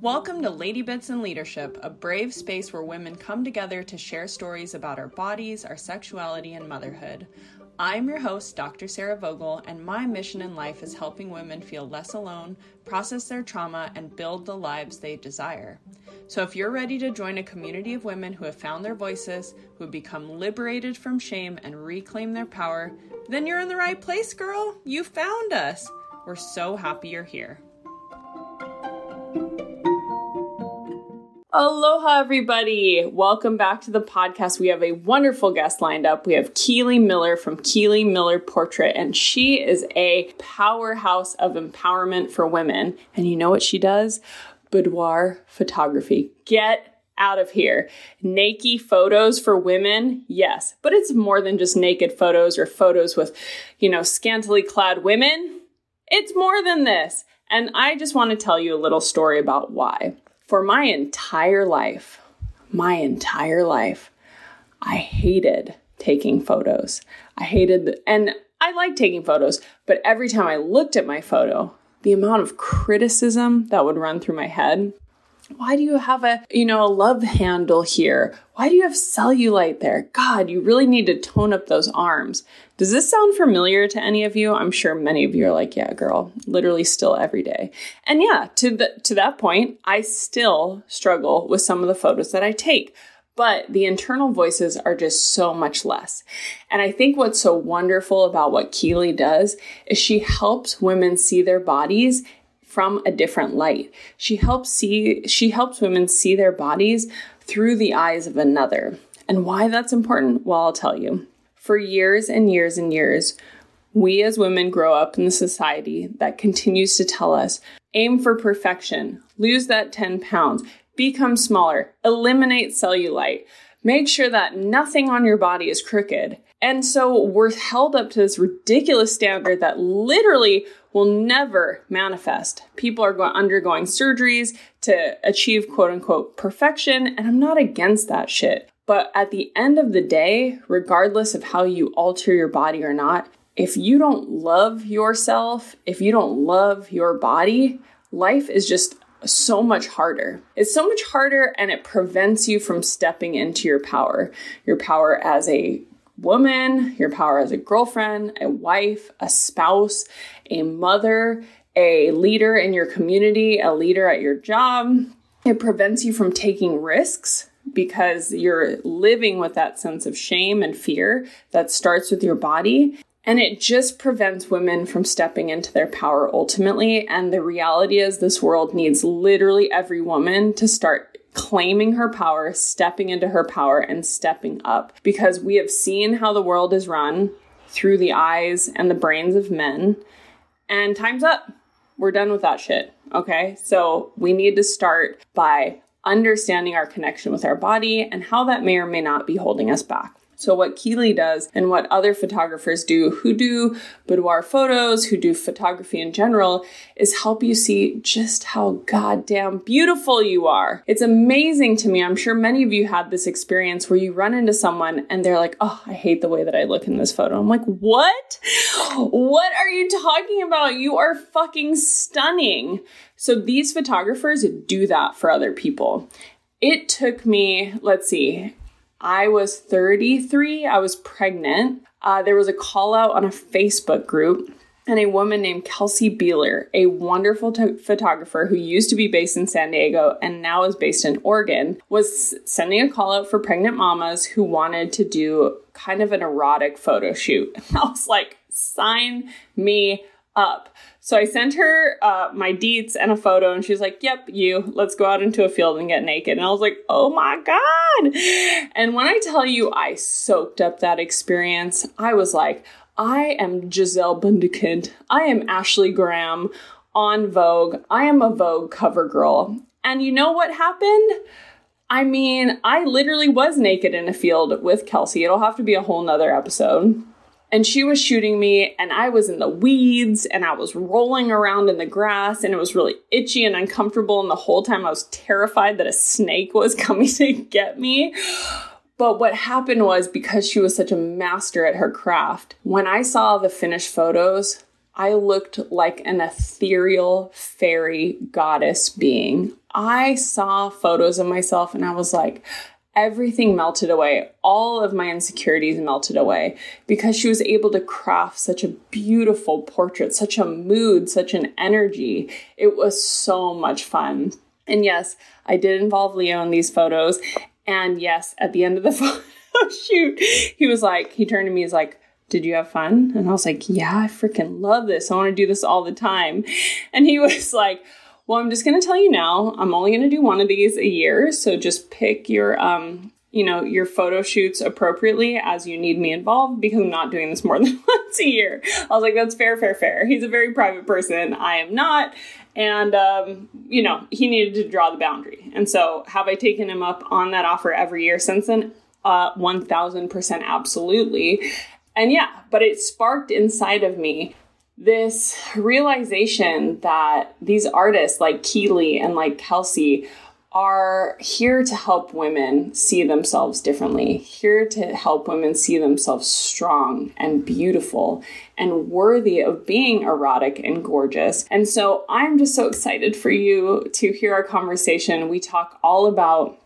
Welcome to Ladybits and Leadership, a brave space where women come together to share stories about our bodies, our sexuality, and motherhood. I'm your host, Dr. Sarah Vogel, and my mission in life is helping women feel less alone, process their trauma, and build the lives they desire. So, if you're ready to join a community of women who have found their voices, who have become liberated from shame and reclaim their power, then you're in the right place, girl. You found us. We're so happy you're here. Aloha, everybody. Welcome back to the podcast. We have a wonderful guest lined up. We have Keeley Miller from Keeley Miller Portrait, and she is a powerhouse of empowerment for women. And you know what she does? Boudoir photography. Get out of here. Naked photos for women, yes, but it's more than just naked photos or photos with, you know, scantily clad women. It's more than this. And I just want to tell you a little story about why. For my entire life, my entire life, I hated taking photos. I hated, the, and I like taking photos, but every time I looked at my photo, the amount of criticism that would run through my head why do you have a you know a love handle here? Why do you have cellulite there? God you really need to tone up those arms. Does this sound familiar to any of you? I'm sure many of you are like yeah girl literally still every day. And yeah to the to that point i still struggle with some of the photos that i take but the internal voices are just so much less. And I think what's so wonderful about what Keeley does is she helps women see their bodies from a different light. She helps see she helps women see their bodies through the eyes of another. And why that's important? Well, I'll tell you. For years and years and years, we as women grow up in a society that continues to tell us aim for perfection, lose that 10 pounds, become smaller, eliminate cellulite, make sure that nothing on your body is crooked. And so we're held up to this ridiculous standard that literally will never manifest. People are going, undergoing surgeries to achieve quote unquote perfection, and I'm not against that shit. But at the end of the day, regardless of how you alter your body or not, if you don't love yourself, if you don't love your body, life is just so much harder. It's so much harder and it prevents you from stepping into your power. Your power as a woman, your power as a girlfriend, a wife, a spouse, a mother, a leader in your community, a leader at your job. It prevents you from taking risks because you're living with that sense of shame and fear that starts with your body. And it just prevents women from stepping into their power ultimately. And the reality is, this world needs literally every woman to start claiming her power, stepping into her power, and stepping up because we have seen how the world is run through the eyes and the brains of men. And time's up. We're done with that shit. Okay. So we need to start by understanding our connection with our body and how that may or may not be holding us back. So, what Keeley does and what other photographers do who do boudoir photos, who do photography in general, is help you see just how goddamn beautiful you are. It's amazing to me. I'm sure many of you had this experience where you run into someone and they're like, oh, I hate the way that I look in this photo. I'm like, what? What are you talking about? You are fucking stunning. So, these photographers do that for other people. It took me, let's see, I was 33, I was pregnant. Uh, there was a call out on a Facebook group and a woman named Kelsey Beeler, a wonderful t- photographer who used to be based in San Diego and now is based in Oregon, was sending a call out for pregnant mamas who wanted to do kind of an erotic photo shoot. And I was like, sign me up. So I sent her uh, my deets and a photo, and she's like, Yep, you, let's go out into a field and get naked. And I was like, Oh my God. And when I tell you I soaked up that experience, I was like, I am Gisele Bündchen. I am Ashley Graham on Vogue. I am a Vogue cover girl. And you know what happened? I mean, I literally was naked in a field with Kelsey. It'll have to be a whole nother episode and she was shooting me and I was in the weeds and I was rolling around in the grass and it was really itchy and uncomfortable and the whole time I was terrified that a snake was coming to get me. But what happened was because she was such a master at her craft, when I saw the finished photos, I looked like an ethereal fairy goddess being. I saw photos of myself and I was like, everything melted away. All of my insecurities melted away because she was able to craft such a beautiful portrait, such a mood, such an energy. It was so much fun. And yes, I did involve Leo in these photos. And yes, at the end of the photo shoot, he was like, he turned to me, he's like, did you have fun? And I was like, yeah, I freaking love this. I want to do this all the time. And he was like, well, I'm just going to tell you now, I'm only going to do one of these a year. So just pick your, um, you know, your photo shoots appropriately as you need me involved because I'm not doing this more than once a year. I was like, that's fair, fair, fair. He's a very private person. I am not. And, um, you know, he needed to draw the boundary. And so have I taken him up on that offer every year since then? Uh, 1000% absolutely. And yeah, but it sparked inside of me this realization that these artists like Keeley and like Kelsey are here to help women see themselves differently, here to help women see themselves strong and beautiful and worthy of being erotic and gorgeous. And so I'm just so excited for you to hear our conversation. We talk all about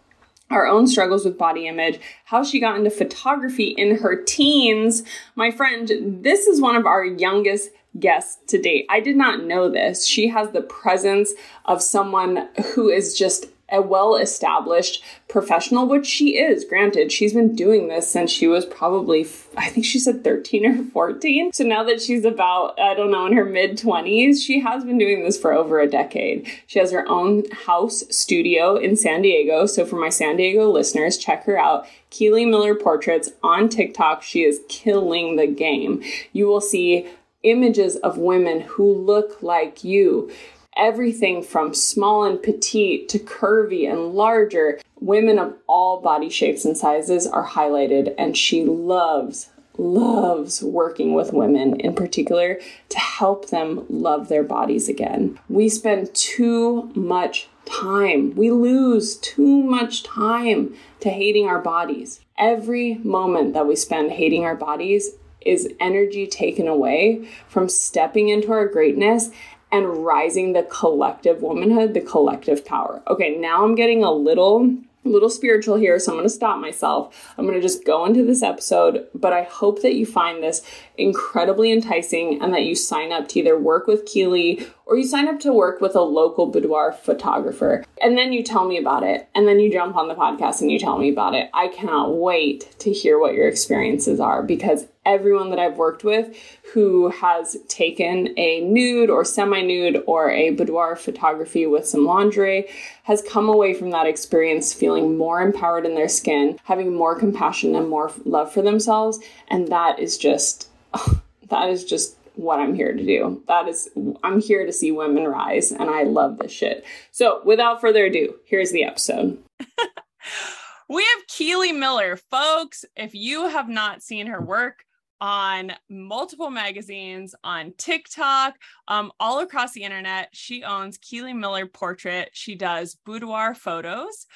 our own struggles with body image, how she got into photography in her teens. My friend, this is one of our youngest guests to date. I did not know this. She has the presence of someone who is just a well established professional, which she is. Granted, she's been doing this since she was probably, I think she said 13 or 14. So now that she's about, I don't know, in her mid 20s, she has been doing this for over a decade. She has her own house studio in San Diego. So for my San Diego listeners, check her out. Keeley Miller Portraits on TikTok. She is killing the game. You will see images of women who look like you everything from small and petite to curvy and larger. Women of all body shapes and sizes are highlighted, and she loves, loves working with women in particular to help them love their bodies again. We spend too much time, we lose too much time to hating our bodies. Every moment that we spend hating our bodies is energy taken away from stepping into our greatness and rising the collective womanhood, the collective power. Okay, now I'm getting a little little spiritual here, so I'm going to stop myself. I'm going to just go into this episode, but I hope that you find this incredibly enticing and that you sign up to either work with Keeley or you sign up to work with a local boudoir photographer. And then you tell me about it. And then you jump on the podcast and you tell me about it. I cannot wait to hear what your experiences are because everyone that I've worked with who has taken a nude or semi nude or a boudoir photography with some lingerie has come away from that experience feeling more empowered in their skin, having more compassion and more love for themselves. And that is just, that is just what I'm here to do. That is, I'm here to see women rise, and I love this shit. So, without further ado, here's the episode. we have Keeley Miller. Folks, if you have not seen her work, on multiple magazines, on TikTok, um, all across the internet. She owns Keeley Miller Portrait. She does boudoir photos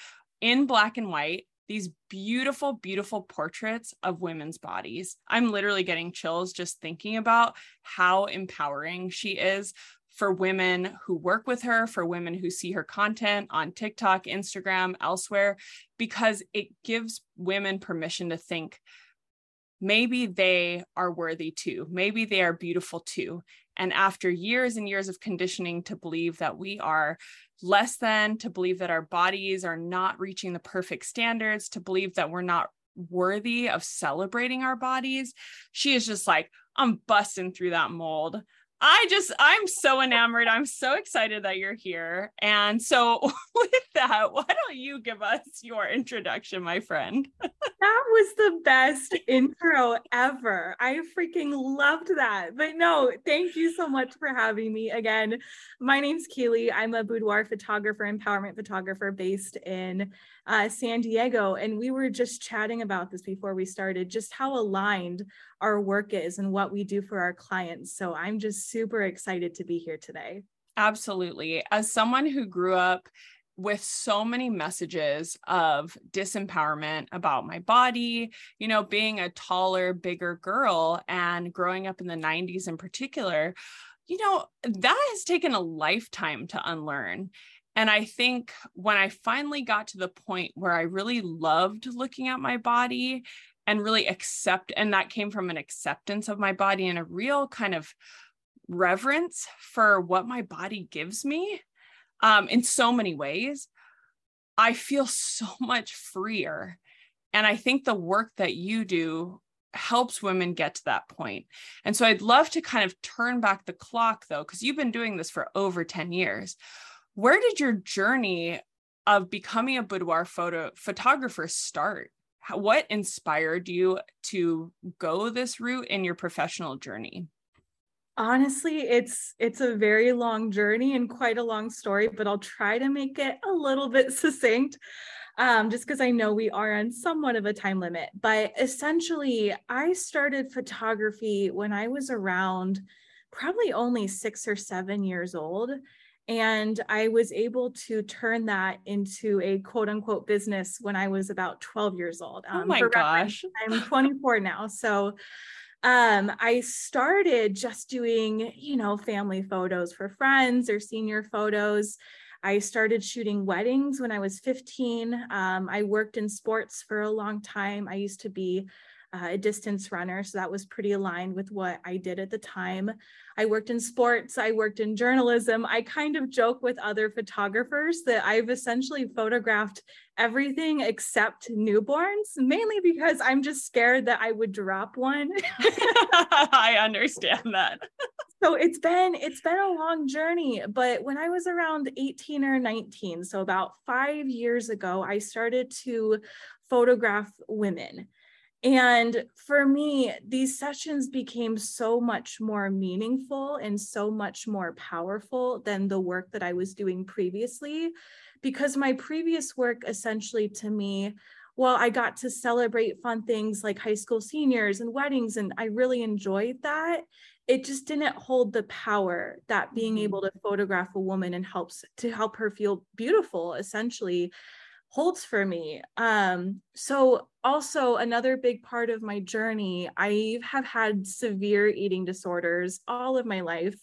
in black and white these beautiful, beautiful portraits of women's bodies. I'm literally getting chills just thinking about how empowering she is for women who work with her, for women who see her content on TikTok, Instagram, elsewhere, because it gives women permission to think maybe they are worthy too. Maybe they are beautiful too. And after years and years of conditioning to believe that we are less than, to believe that our bodies are not reaching the perfect standards, to believe that we're not worthy of celebrating our bodies, she is just like, I'm busting through that mold. I just, I'm so enamored. I'm so excited that you're here. And so, with that, why don't you give us your introduction, my friend? that was the best intro ever. I freaking loved that. But no, thank you so much for having me again. My name's Keeley. I'm a boudoir photographer, empowerment photographer based in uh, San Diego. And we were just chatting about this before we started, just how aligned our work is and what we do for our clients. So I'm just super excited to be here today. Absolutely. As someone who grew up with so many messages of disempowerment about my body, you know, being a taller, bigger girl and growing up in the 90s in particular, you know, that has taken a lifetime to unlearn. And I think when I finally got to the point where I really loved looking at my body and really accept, and that came from an acceptance of my body and a real kind of reverence for what my body gives me um, in so many ways, I feel so much freer. And I think the work that you do helps women get to that point. And so I'd love to kind of turn back the clock though, because you've been doing this for over 10 years. Where did your journey of becoming a boudoir photo photographer start? what inspired you to go this route in your professional journey? honestly it's it's a very long journey and quite a long story but i'll try to make it a little bit succinct um, just because i know we are on somewhat of a time limit but essentially i started photography when i was around probably only six or seven years old and I was able to turn that into a quote unquote business when I was about 12 years old. Oh um, oh my gosh. I'm 24 now. So um, I started just doing, you know, family photos for friends or senior photos. I started shooting weddings when I was 15. Um, I worked in sports for a long time. I used to be uh, a distance runner. So that was pretty aligned with what I did at the time. I worked in sports, I worked in journalism. I kind of joke with other photographers that I've essentially photographed everything except newborns, mainly because I'm just scared that I would drop one. I understand that. so it's been it's been a long journey but when i was around 18 or 19 so about 5 years ago i started to photograph women and for me, these sessions became so much more meaningful and so much more powerful than the work that I was doing previously. Because my previous work, essentially, to me, well, I got to celebrate fun things like high school seniors and weddings, and I really enjoyed that. It just didn't hold the power that being mm-hmm. able to photograph a woman and helps to help her feel beautiful, essentially holds for me. Um, so also another big part of my journey, I have had severe eating disorders all of my life.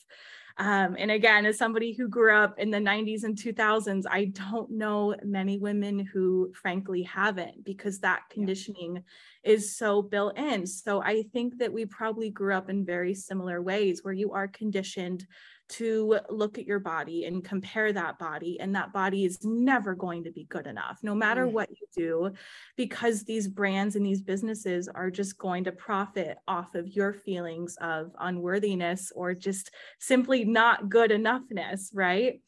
Um, and again, as somebody who grew up in the 90s and 2000s, I don't know many women who frankly haven't because that conditioning yeah. is so built in. So I think that we probably grew up in very similar ways where you are conditioned to look at your body and compare that body and that body is never going to be good enough no matter what you do because these brands and these businesses are just going to profit off of your feelings of unworthiness or just simply not good enoughness right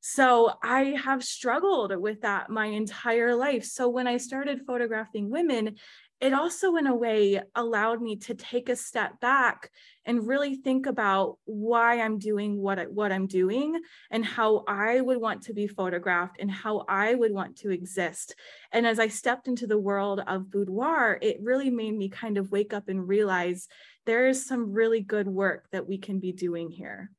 so I have struggled with that my entire life. So when I started photographing women, it also in a way allowed me to take a step back and really think about why i'm doing what I, what i'm doing and how i would want to be photographed and how i would want to exist and as i stepped into the world of boudoir it really made me kind of wake up and realize there is some really good work that we can be doing here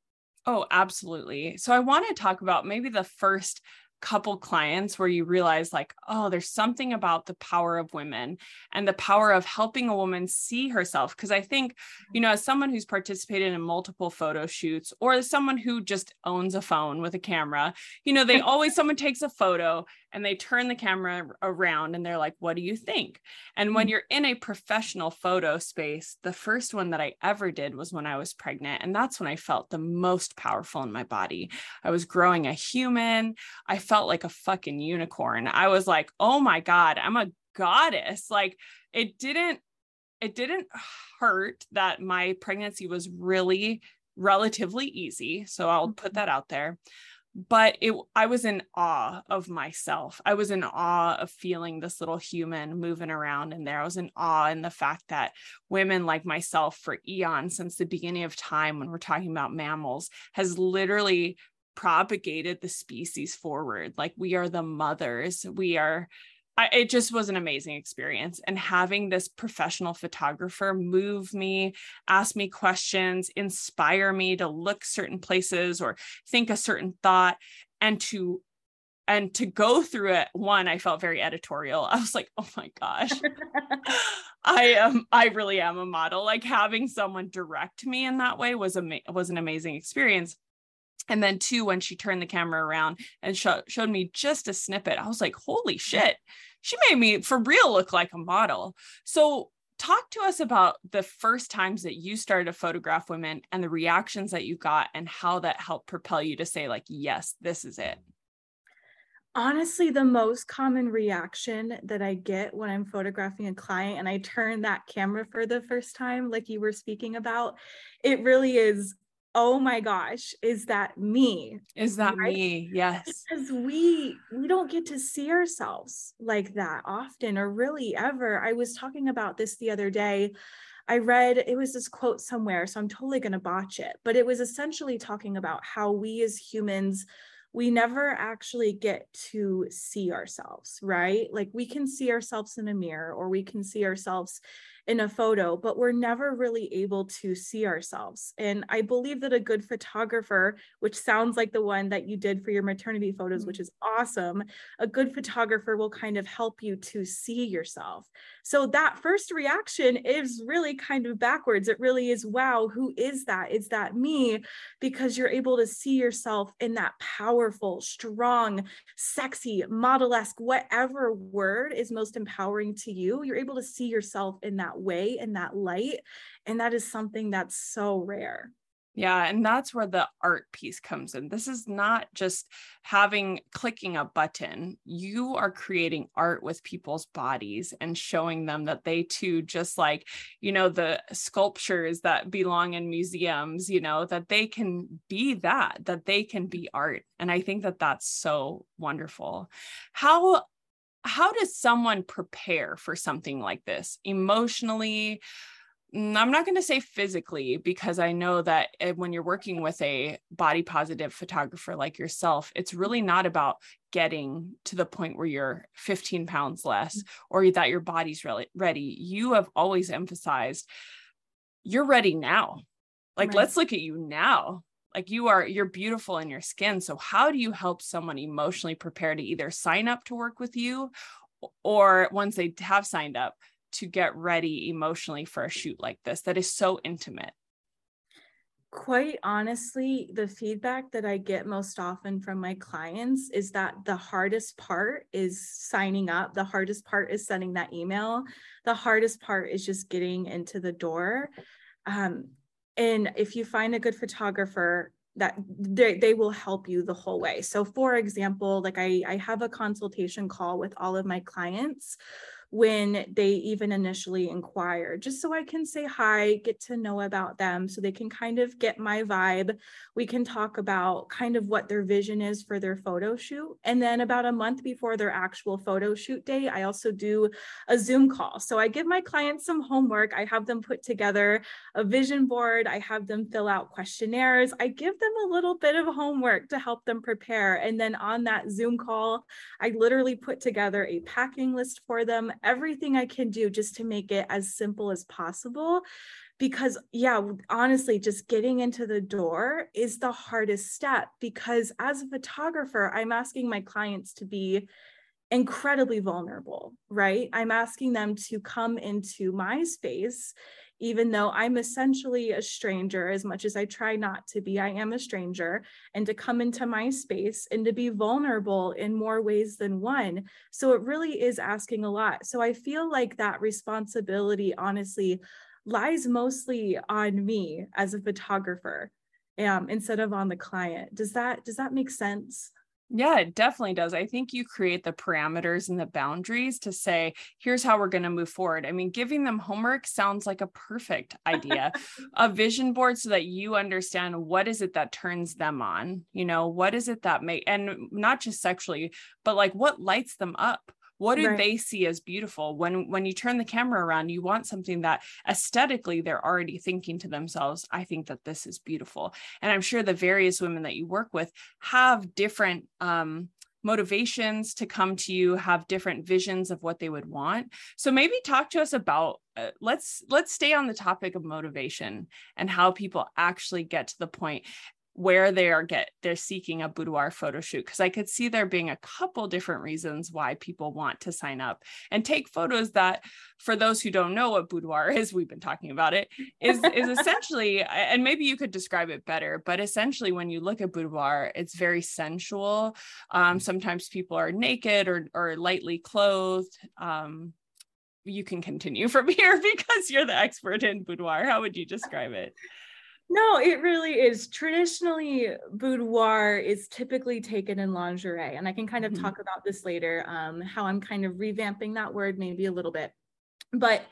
Oh, absolutely. So I want to talk about maybe the first couple clients where you realize like oh there's something about the power of women and the power of helping a woman see herself. Because i think mm-hmm. you know as someone who's participated in multiple photo shoots or as someone who just owns a phone with a camera you know they always someone takes a photo and they turn the camera around and they're like, What do you think? And when mm. you're in a professional photo space, the first one that I ever did was when I was pregnant. And that's when I felt the most powerful in my body. I was growing a human. I felt like a fucking unicorn. I was like, Oh my God, I'm a goddess. Like it didn't, it didn't hurt that my pregnancy was really relatively easy. So I'll put mm-hmm. that out there but it i was in awe of myself. I was in awe of feeling this little human moving around in there. I was in awe in the fact that women like myself for eons since the beginning of time when we're talking about mammals has literally propagated the species forward. Like we are the mothers. We are I, it just was an amazing experience. And having this professional photographer move me, ask me questions, inspire me to look certain places or think a certain thought, and to and to go through it one i felt very editorial. I was like oh my gosh. I am i really am a model. Like having someone direct me in that way was a was an amazing experience. And then two when she turned the camera around and sh- showed me just a snippet i was like holy shit she made me for real look like a model. So talk to us about the first times that you started to photograph women and the reactions that you got and how that helped propel you to say like yes this is it. Honestly the most common reaction that i get when i'm photographing a client and i turn that camera for the first time like you were speaking about it really is oh my gosh is that me is that right? me yes because we we don't get to see ourselves like that often or really ever i was talking about this the other day i read it was this quote somewhere so i'm totally going to botch it but it was essentially talking about how we as humans we never actually get to see ourselves, right? Like we can see ourselves in a mirror or we can see ourselves in a photo, but we're never really able to see ourselves. And I believe that a good photographer, which sounds like the one that you did for your maternity photos, which mm-hmm. is awesome, a good photographer will kind of help you to see yourself. So that first reaction is really kind of backwards. It really is, wow, who is that? Is that me? Because you're able to see yourself in that powerful, strong, sexy, model esque, whatever word is most empowering to you. You're able to see yourself in that way in that light and that is something that's so rare yeah, and that's where the art piece comes in. This is not just having clicking a button. You are creating art with people's bodies and showing them that they too, just like, you know, the sculptures that belong in museums, you know, that they can be that, that they can be art. And I think that that's so wonderful. How how does someone prepare for something like this emotionally? Mm, i'm not going to say physically because i know that eh, when you're working with a body positive photographer like yourself it's really not about getting to the point where you're 15 pounds less or that your body's really ready. You have always emphasized you're ready now. Like right. let's look at you now like you are you're beautiful in your skin so how do you help someone emotionally prepare to either sign up to work with you or once they have signed up to get ready emotionally for a shoot like this that is so intimate? Quite honestly the feedback that i get most often from my clients is that the hardest part is signing up the hardest part is sending that email the hardest part is just getting into the door. Um, and if you find a good photographer that they, they will help you the whole way. So for example like I, I have a consultation call with all of my clients when they even initially inquire, just so I can say hi, get to know about them, so they can kind of get my vibe. We can talk about kind of what their vision is for their photo shoot. And then about a month before their actual photo shoot day, I also do a Zoom call. So I give my clients some homework. I have them put together a vision board, I have them fill out questionnaires. I give them a little bit of homework to help them prepare. And then on that Zoom call, I literally put together a packing list for them everything I can do just to make it as simple as possible. Because, yeah, honestly, just getting into the door is the hardest step. Because as a photographer, I'm asking my clients to be incredibly vulnerable, right? I'm asking them to come into my space even though I'm essentially a stranger, as much as I try not to be, I am a stranger, and to come into my space and to be vulnerable in more ways than one. So it really is asking a lot. So I feel like that responsibility, honestly, lies mostly on me as a photographer um, instead of on the client. Does that does that make sense? Yeah, it definitely does. I think you create the parameters and the boundaries to say, here's how we're going to move forward. I mean, giving them homework sounds like a perfect idea. a vision board so that you understand what is it that turns them on, you know, what is it that make and not just sexually, but like what lights them up what do right. they see as beautiful? When when you turn the camera around you want something that aesthetically they're already thinking to themselves i think that this is beautiful. And i'm sure the various women that you work with have different um, motivations to come to you have different visions of what they would want. So maybe talk to us about uh, let's let's stay on the topic of motivation and how people actually get to the point where they are get they're seeking a boudoir photo shoot because I could see there being a couple different reasons why people want to sign up and take photos that for those who don't know what boudoir is we've been talking about it is is essentially and maybe you could describe it better but essentially when you look at boudoir it's very sensual. Um, sometimes people are naked or or lightly clothed. Um, you can continue from here because you're the expert in boudoir. How would you describe it no, it really is. Traditionally, boudoir is typically taken in lingerie. And I can kind of mm-hmm. talk about this later, um, how I'm kind of revamping that word maybe a little bit. But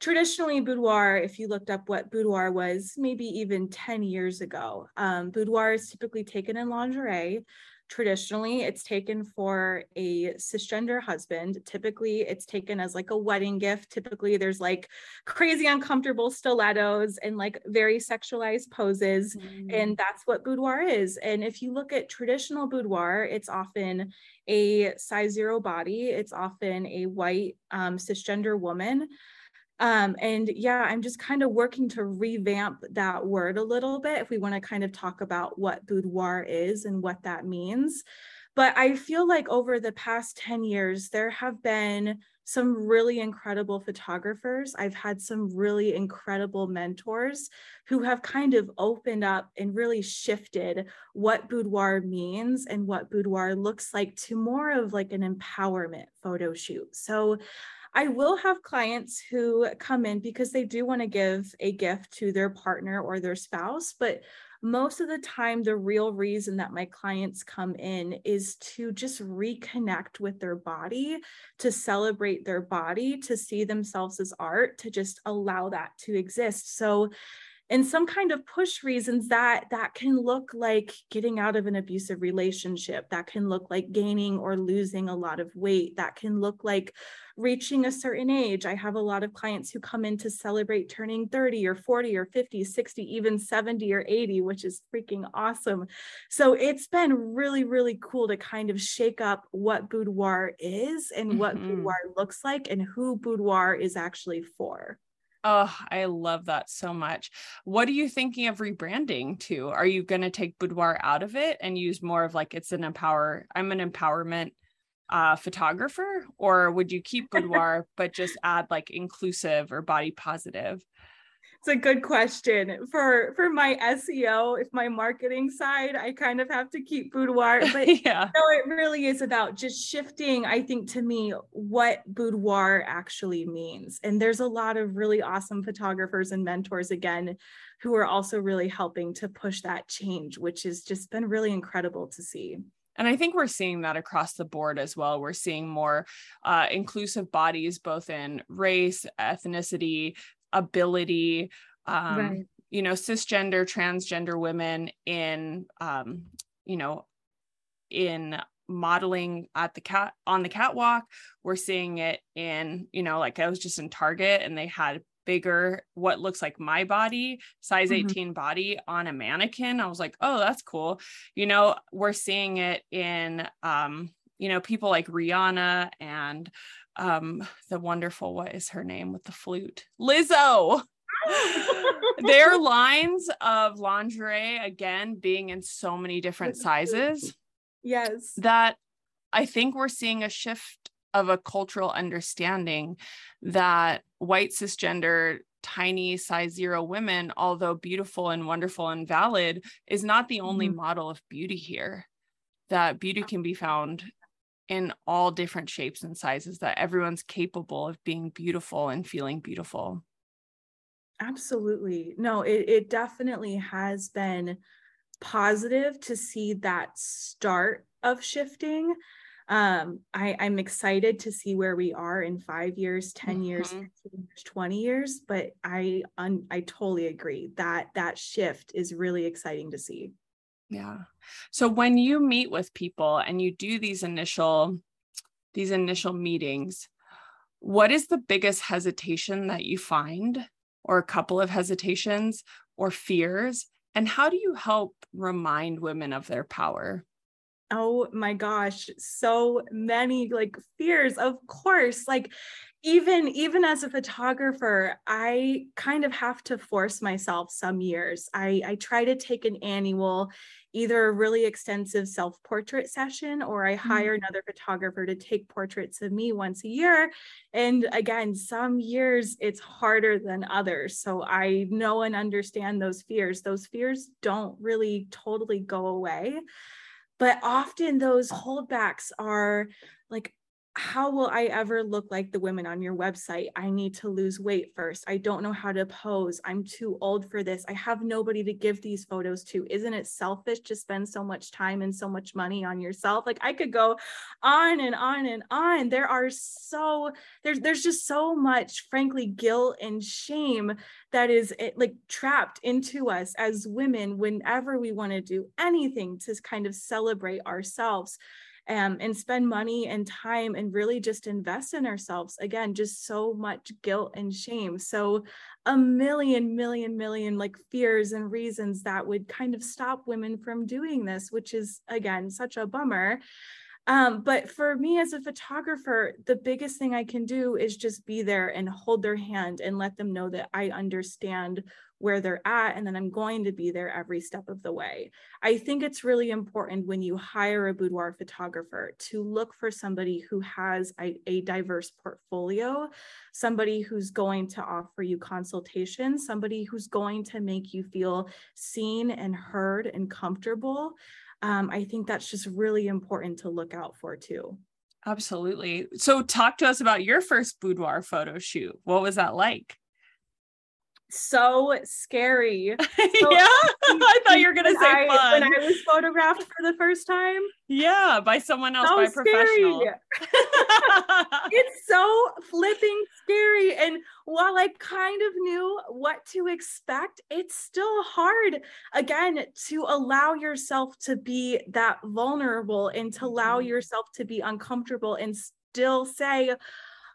traditionally, boudoir, if you looked up what boudoir was, maybe even 10 years ago, um, boudoir is typically taken in lingerie. Traditionally, it's taken for a cisgender husband. Typically, it's taken as like a wedding gift. Typically, there's like crazy uncomfortable stilettos and like very sexualized poses. Mm. And that's what boudoir is. And if you look at traditional boudoir, it's often a size zero body, it's often a white um, cisgender woman. Um, and yeah, I'm just kind of working to revamp that word a little bit if we want to kind of talk about what boudoir is and what that means. But I feel like over the past 10 years, there have been some really incredible photographers. I've had some really incredible mentors who have kind of opened up and really shifted what boudoir means and what boudoir looks like to more of like an empowerment photo shoot. So I will have clients who come in because they do want to give a gift to their partner or their spouse, but most of the time, the real reason that my clients come in is to just reconnect with their body, to celebrate their body, to see themselves as art, to just allow that to exist. So, and some kind of push reasons that that can look like getting out of an abusive relationship that can look like gaining or losing a lot of weight that can look like reaching a certain age. I have a lot of clients who come in to celebrate turning 30 or 40 or 50 60 even 70 or 80 which is freaking awesome. So it's been really really cool to kind of shake up what boudoir is and mm-hmm. what boudoir looks like and who boudoir is actually for Oh, I love that so much. What are you thinking of rebranding to? Are you going to take boudoir out of it and use more of like it's an empower, I'm an empowerment uh, photographer, or would you keep boudoir but just add like inclusive or body positive? It's a good question. For for my seo if my marketing side i kind of have to keep boudoir but yeah. no it really is about just shifting i think to me what boudoir actually means. And there's a lot of really awesome photographers and mentors again who are also really helping to push that change which has just been really incredible to see. And I think we're seeing that across the board as well. We're seeing more uh, inclusive bodies, both in race, ethnicity, ability um, right. you know cisgender transgender women in um, you know in modeling at the cat on the catwalk we're seeing it in you know like i was just in target and they had bigger what looks like my body size mm-hmm. 18 body on a mannequin i was like oh that's cool you know we're seeing it in um you know people like rihanna and um the wonderful what is her name with the flute? Lizzo. Their lines of lingerie again being in so many different sizes yes. that i think we're seeing a shift of a cultural understanding that white cisgender tiny size zero women although beautiful and wonderful and valid is not the only mm-hmm. model of beauty here. That beauty can be found in all different shapes and sizes that everyone's capable of being beautiful and feeling beautiful. Absolutely. No it, it definitely has been positive to see that start of shifting. Um i i'm excited to see where we are in five years 10 years mm-hmm. 20 years but i un, i totally agree that that shift is really exciting to see yeah. So when you meet with people and you do these initial these initial meetings, what is the biggest hesitation that you find or a couple of hesitations or fears and how do you help remind women of their power? Oh my gosh, so many like fears. Of course, like even even as a photographer, I kind of have to force myself some years. I I try to take an annual either a really extensive self-portrait session or I hire mm-hmm. another photographer to take portraits of me once a year. And again, some years it's harder than others. So I know and understand those fears. Those fears don't really totally go away but often those holdbacks are like how will I ever look like the women on your website? I need to lose weight first. I don't know how to pose. I'm too old for this. I have nobody to give these photos to. Isn't it selfish to spend so much time and so much money on yourself? Like I could go on and on and on. There are so there's there's just so much frankly guilt and shame that is eh, like trapped into us as women whenever we want to do anything to kind of celebrate ourselves um, and spend money and time and really just invest in ourselves. Again, just so much guilt and shame. So, a million, million, million like fears and reasons that would kind of stop women from doing this, which is again such a bummer. Um, but for me as a photographer, the biggest thing I can do is just be there and hold their hand and let them know that I understand where they're at and then I'm going to be there every step of the way. I think it's really important when you hire a boudoir photographer to look for somebody who has a, a diverse portfolio, somebody who's going to offer you consultation, somebody who's going to make you feel seen and heard and comfortable. Um, I think that's just really important to look out for too. Absolutely. So, talk to us about your first boudoir photo shoot. What was that like? So scary. So, yeah, I thought you were gonna say I, fun. When I was photographed for the first time. Yeah, by someone else, so by professional. it's so flipping scary. And while I kind of knew what to expect, it's still hard again to allow yourself to be that vulnerable and to allow mm-hmm. yourself to be uncomfortable and still say,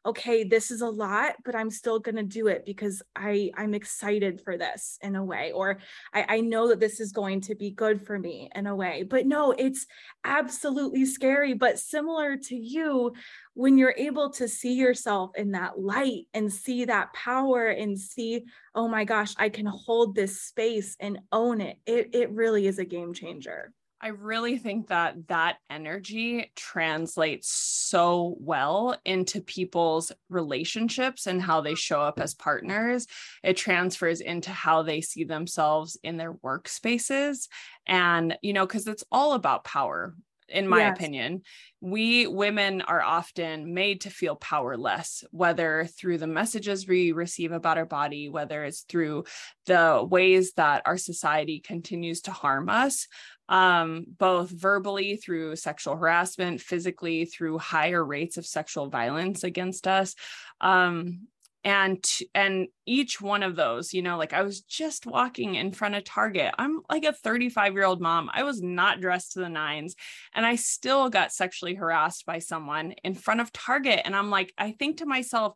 okay this is a lot but i'm still going to do it because i i'm excited for this in a way or I, I know that this is going to be good for me in a way. But no it's absolutely scary. But similar to you when you're able to see yourself in that light and see that power and see oh my gosh i can hold this space and own it it, it really is a game changer I really think that that energy translates so well into people's relationships and how they show up as partners. It transfers into how they see themselves in their workspaces. And, you know, because it's all about power, in my yes. opinion. We women are often made to feel powerless, whether through the messages we receive about our body, whether it's through the ways that our society continues to harm us um, both verbally through sexual harassment, physically through higher rates of sexual violence against us. Um, and and each one of those you know like i was just walking in front of target. I'm like a 35 year old mom. I was not dressed to the nines. And i still got sexually harassed by someone in front of target. And i'm like i think to myself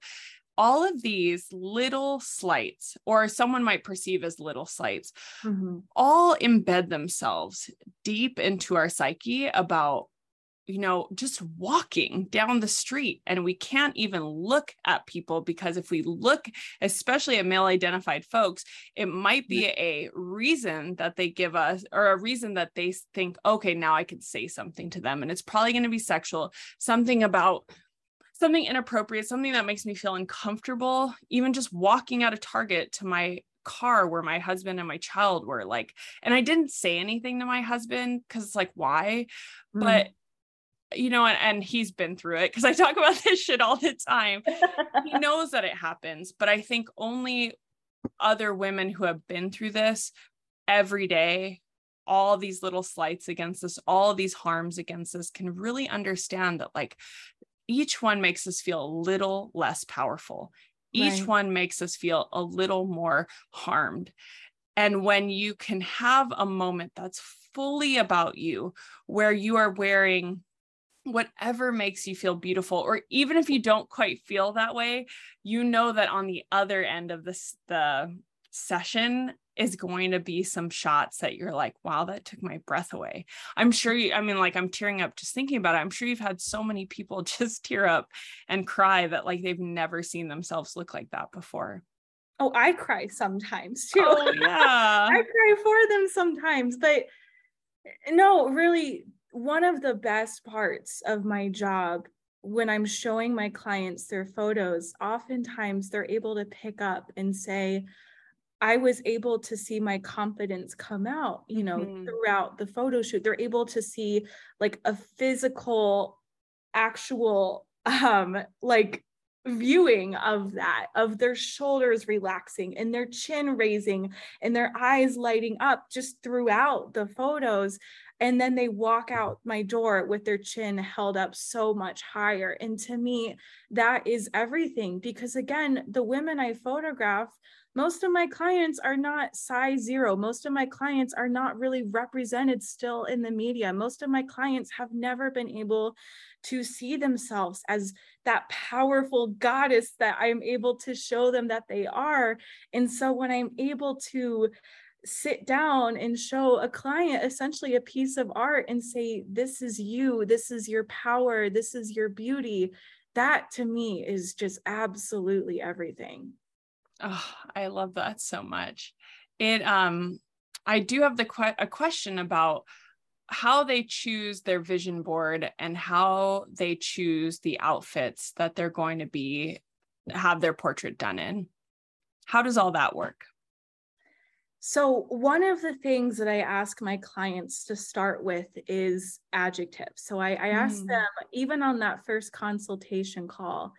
all of these little slights, or someone might perceive as little slights, mm-hmm. all embed themselves deep into our psyche about you know, just walking down the street and we can't even look at people because if we look, especially at male identified folks, it might be a reason that they give us or a reason that they think, okay, now I can say something to them. And it's probably going to be sexual, something about something inappropriate, something that makes me feel uncomfortable, even just walking out of Target to my car where my husband and my child were like and I didn't say anything to my husband cuz it's like why mm. but you know and, and he's been through it cuz I talk about this shit all the time he knows that it happens but I think only other women who have been through this every day all these little slights against us all these harms against us can really understand that like each one makes us feel a little less powerful. Each right. one makes us feel a little more harmed. And when you can have a moment that's fully about you, where you are wearing whatever makes you feel beautiful, or even if you don't quite feel that way, you know that on the other end of this, the session, is going to be some shots that you're like, wow, that took my breath away. I'm sure you, I mean, like I'm tearing up just thinking about it. I'm sure you've had so many people just tear up and cry that like they've never seen themselves look like that before. Oh, I cry sometimes too. Oh, yeah. I cry for them sometimes, but no, really, one of the best parts of my job when I'm showing my clients their photos, oftentimes they're able to pick up and say, I was able to see my confidence come out, you know, mm-hmm. throughout the photo shoot. They're able to see like a physical, actual, um, like viewing of that, of their shoulders relaxing and their chin raising and their eyes lighting up just throughout the photos and then they walk out my door with their chin held up so much higher and to me that is everything because again the women i photograph most of my clients are not size zero most of my clients are not really represented still in the media most of my clients have never been able to see themselves as that powerful goddess that i'm able to show them that they are and so when i'm able to sit down and show a client essentially a piece of art and say, This is you, this is your power, this is your beauty. That to me is just absolutely everything. Oh, I love that so much. It um I do have the que- a question about how they choose their vision board and how they choose the outfits that they're going to be have their portrait done in. How does all that work? So, one of the things that I ask my clients to start with is adjectives. So, I, I ask mm. them, even on that first consultation call,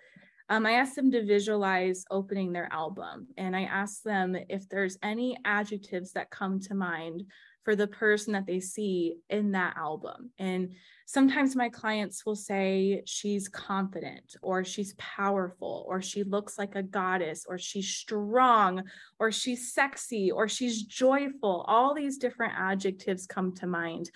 um, I ask them to visualize opening their album and I ask them if there's any adjectives that come to mind for the person that they see in that album. And sometimes my clients will say she's confident or she's powerful or she looks like a goddess or she's strong or she's sexy or she's joyful. All these different adjectives come to mind.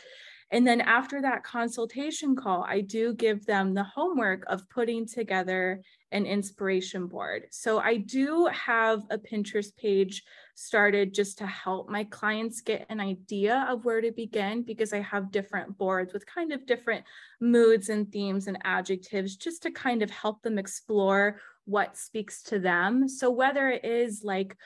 And then after that consultation call, I do give them the homework of putting together an inspiration board. So I do have a Pinterest page started just to help my clients get an idea of where to begin because I have different boards with kind of different moods and themes and adjectives just to kind of help them explore what speaks to them. So whether it is like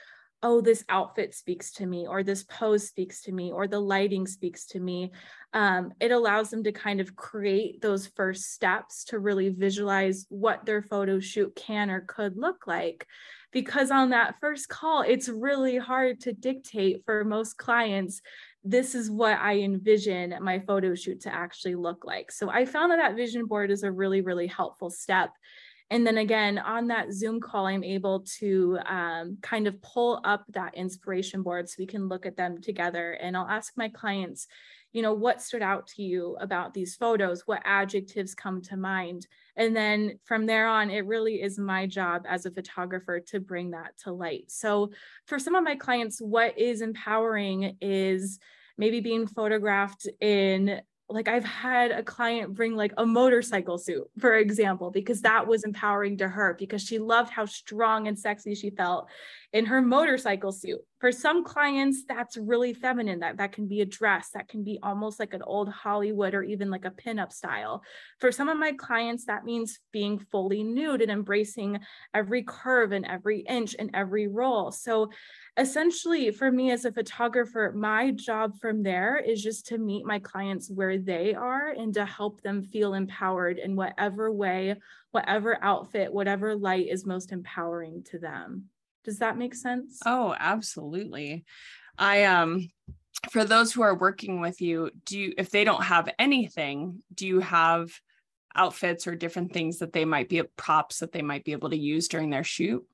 oh, this outfit speaks to me, or this pose speaks to me, or the lighting speaks to me. Um, it allows them to kind of create those first steps to really visualize what their photo shoot can or could look like. Because on that first call, it's really hard to dictate for most clients this is what I envision my photo shoot to actually look like. So I found that that vision board is a really, really helpful step and then again, on that Zoom call, I'm able to um, kind of pull up that inspiration board so we can look at them together. And I'll ask my clients, you know, what stood out to you about these photos? What adjectives come to mind? And then from there on, it really is my job as a photographer to bring that to light. So for some of my clients, what is empowering is maybe being photographed in like I've had a client bring like a motorcycle suit, for example, because that was empowering to her because she loved how strong and sexy she felt in her motorcycle suit. For some clients, that's really feminine. That that can be a dress, that can be almost like an old Hollywood or even like a pinup style. For some of my clients, that means being fully nude and embracing every curve and every inch and every roll. So essentially for me as a photographer my job from there is just to meet my clients where they are and to help them feel empowered in whatever way whatever outfit whatever light is most empowering to them. Does that make sense? Oh absolutely. I um for those who are working with you do you if they don't have anything do you have outfits or different things that they might be props that they might be able to use during their shoot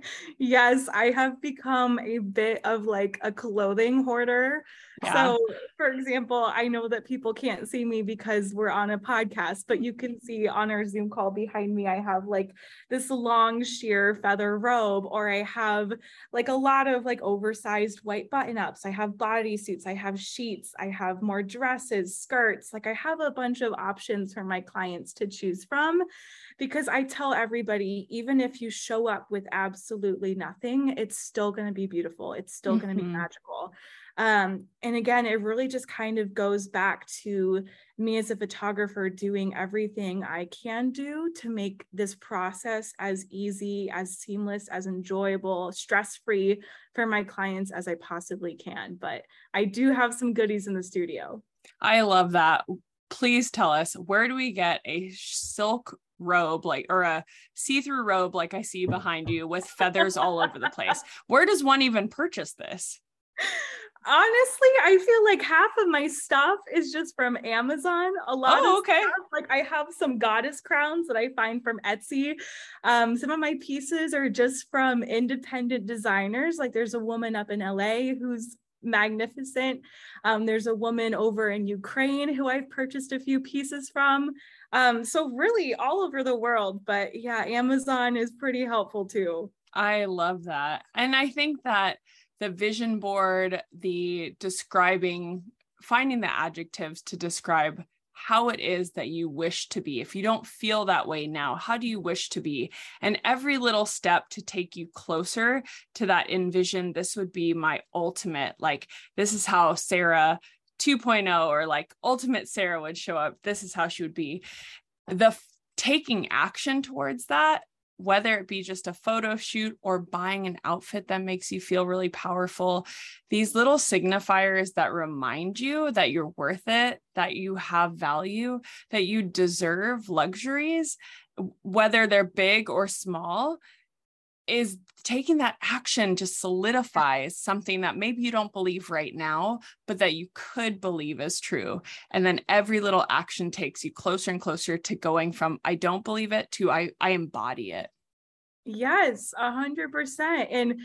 yes, I have become a bit of like a clothing hoarder. Yeah. So, for example, I know that people can't see me because we're on a podcast, but you can see on our Zoom call behind me, I have like this long sheer feather robe, or I have like a lot of like oversized white button ups. I have bodysuits, I have sheets, I have more dresses, skirts. Like, I have a bunch of options for my clients to choose from because I tell everybody, even if you show up with absolutely nothing, it's still going to be beautiful. It's still mm-hmm. going to be magical. Um, and again, it really just kind of goes back to me as a photographer doing everything I can do to make this process as easy, as seamless, as enjoyable, stress free for my clients as I possibly can. But I do have some goodies in the studio. I love that. Please tell us where do we get a silk robe like or a see-through robe like I see behind you with feathers all over the place. Where does one even purchase this? Honestly, I feel like half of my stuff is just from Amazon. A lot oh, okay. Stuff, like I have some goddess crowns that I find from Etsy. Um, some of my pieces are just from independent designers. Like there's a woman up in LA who's magnificent. Um, there's a woman over in Ukraine who I've purchased a few pieces from. Um, so really all over the world. But yeah, Amazon is pretty helpful too. I love that. And I think that the vision board, the describing, finding the adjectives to describe how it is that you wish to be. If you don't feel that way now, how do you wish to be? And every little step to take you closer to that envision, this would be my ultimate, like, this is how Sarah 2.0 or like ultimate Sarah would show up. This is how she would be. The f- taking action towards that whether it be just a photo shoot or buying an outfit that makes you feel really powerful, these little signifiers that remind you that you're worth it, that you have value, that you deserve luxuries, whether they're big or small, is taking that action to solidify something that maybe you don't believe right now, but that you could believe is true. And then every little action takes you closer and closer to going from I don't believe it to I, I embody it. Yes, a hundred percent. And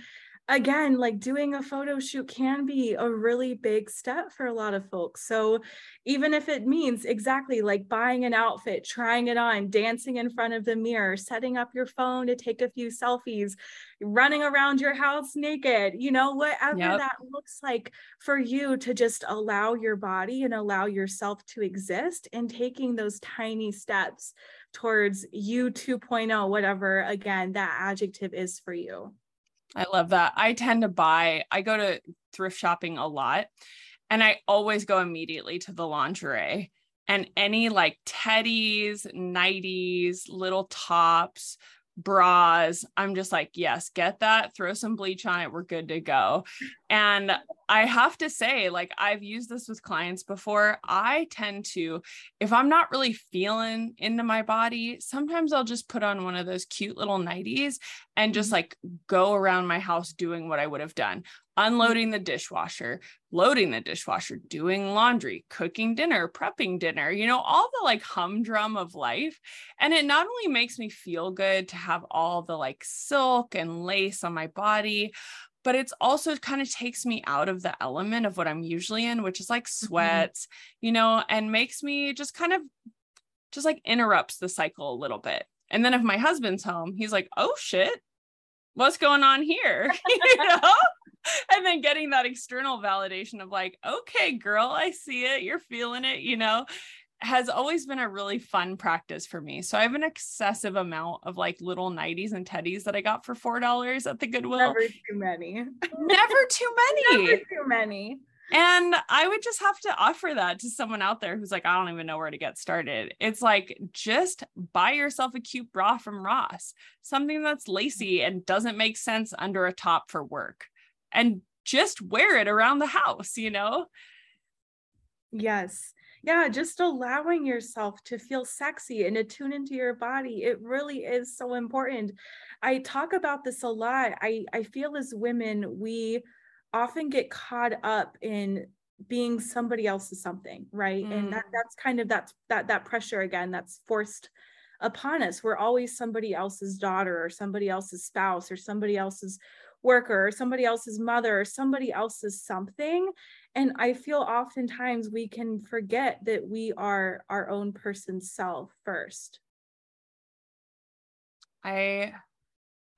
again, like doing a photo shoot can be a really big step for a lot of folks. So, even if it means exactly like buying an outfit, trying it on, dancing in front of the mirror, setting up your phone to take a few selfies, running around your house naked, you know, whatever yep. that looks like for you to just allow your body and allow yourself to exist and taking those tiny steps towards you 2.0, whatever, again, that adjective is for you. I love that. I tend to buy, I go to thrift shopping a lot and I always go immediately to the lingerie and any like teddies, nighties, little tops, bras. I'm just like, yes, get that, throw some bleach on it, we're good to go. And I have to say, like, I've used this with clients before. I tend to, if I'm not really feeling into my body, sometimes I'll just put on one of those cute little nighties and just mm-hmm. like go around my house doing what I would have done unloading the dishwasher, loading the dishwasher, doing laundry, cooking dinner, prepping dinner, you know, all the like humdrum of life. And it not only makes me feel good to have all the like silk and lace on my body, but it's also kind of takes me out of the element of what I'm usually in, which is like mm-hmm. sweats, mm-hmm. you know, and makes me just kind of just like interrupts the cycle a little bit. And then if my husband's home, he's like, oh shit, what's going on here? you know? and then getting that external validation of like, okay, girl, I see it. You're feeling it, you know, has always been a really fun practice for me. So I have an excessive amount of like little nighties and teddies that I got for $4 at the Goodwill. Never too many. Never too many. Never too many. And I would just have to offer that to someone out there who's like, I don't even know where to get started. It's like, just buy yourself a cute bra from Ross, something that's lacy and doesn't make sense under a top for work and just wear it around the house, you know? Yes. Yeah, just allowing yourself to feel sexy and to tune into your body. It really is so important. I talk about this a lot. I, I feel as women, we often get caught up in being somebody else's something, right? Mm. And that mm. that's kind of that's that that pressure again that's forced upon us. We're always somebody else's daughter or somebody else's spouse or somebody else's worker or somebody else's mother or somebody else's something. And i feel oftentimes we can forget that we are our own person's self first. I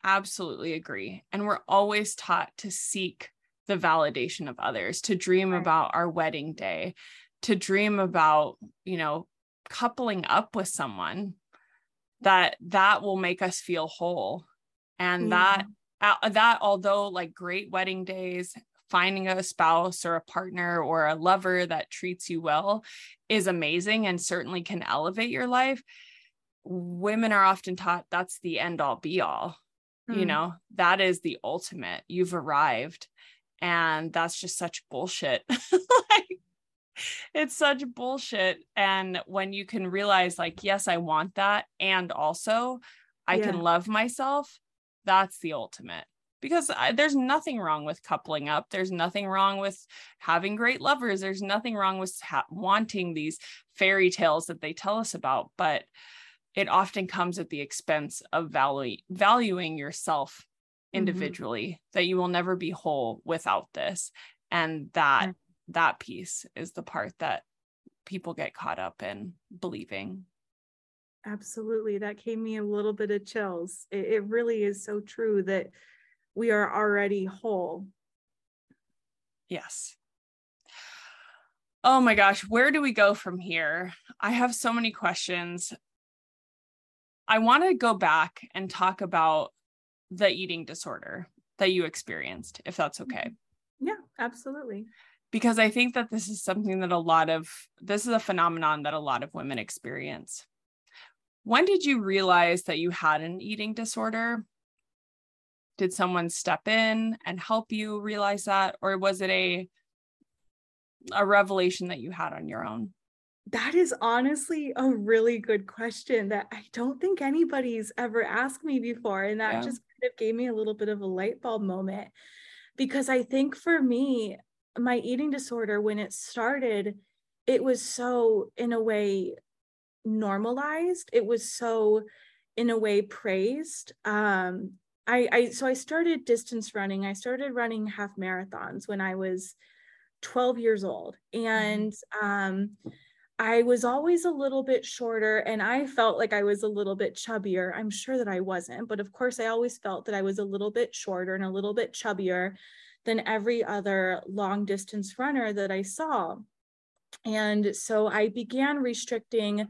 absolutely agree. And we're always taught to seek the validation of others to dream right. about our wedding day to dream about you know coupling up with someone that that will make us feel whole. And that that although like great wedding days finding a spouse or a partner or a lover that treats you well is amazing and certainly can elevate your life women are often taught that's the end all be all mm. you hmm. know that is the ultimate you've arrived and that's just such bullshit like it's such bullshit and when you can realize like yes i want that and also i yeah. can love myself that's the ultimate because I, there's nothing wrong with coupling up. There's nothing wrong with having great lovers. There's nothing wrong with ha- wanting these fairy tales that they tell us about, but it often comes at the expense of value, valuing yourself mm-hmm. individually mm-hmm. that you will never be whole without this. And that mm-hmm. that piece is the part that people get caught up in believing. Absolutely. That gave me a little bit of chills. It, it really is so true that we are already whole. Yes. Oh my gosh, where do we go from here? I have so many questions. I want to go back and talk about the eating disorder that you experienced, if that's mm-hmm. okay. Yeah, absolutely. Because I think that this is something that a lot of this is a phenomenon that a lot of women experience. When did you realize that you had an eating disorder? did someone step in and help you realize that or was it a a revelation that you had on your own that is honestly a really good question that I don't think anybody's ever asked me before. And that yeah. just kind of gave me a little bit of a light bulb moment. Because I think for me, my eating disorder, when it started, it was so, in a way, normalized. It was so, in a way, praised. Um, I, I so I started distance running. I started running half marathons when I was 12 years old. Mm-hmm. And um, I was always a little bit shorter and I felt like I was a little bit chubbier. I'm sure that I wasn't, but of course, I always felt that I was a little bit shorter and a little bit chubbier than every other long distance runner that I saw. And so I began restricting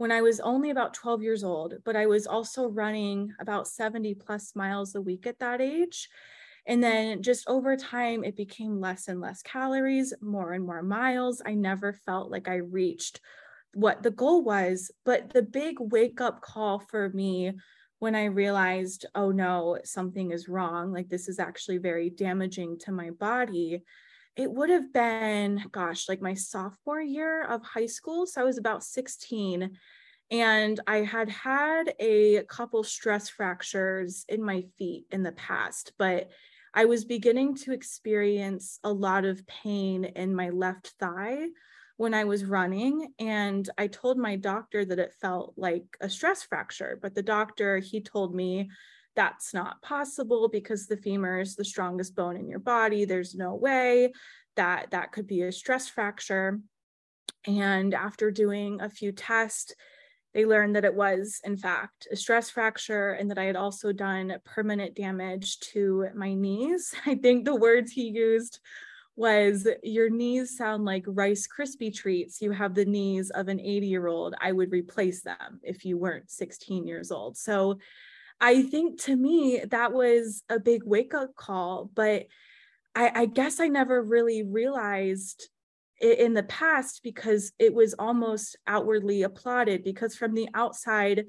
when I was only about 12 years old, but I was also running about 70 plus miles a week at that age. And then just over time, it became less and less calories, more and more miles. I never felt like I reached what the goal was. But the big wake up call for me when I realized, oh no, something is wrong, like this is actually very damaging to my body, it would have been, gosh, like my sophomore year of high school. So I was about 16 and I had had a couple stress fractures in my feet in the past, but I was beginning to experience a lot of pain in my left thigh when I was running. And I told my doctor that it felt like a stress fracture, but the doctor, he told me that's not possible because the femur is the strongest bone in your body. There's no way that that could be a stress fracture. And after doing a few tests, they learned that it was, in fact, a stress fracture and that I had also done permanent damage to my knees. I think the words he used was your knees sound like rice crispy treats you have the knees of an 80 year old i would replace them if you weren't 16 years old so i think to me that was a big wake up call but I, I guess i never really realized it in the past because it was almost outwardly applauded because from the outside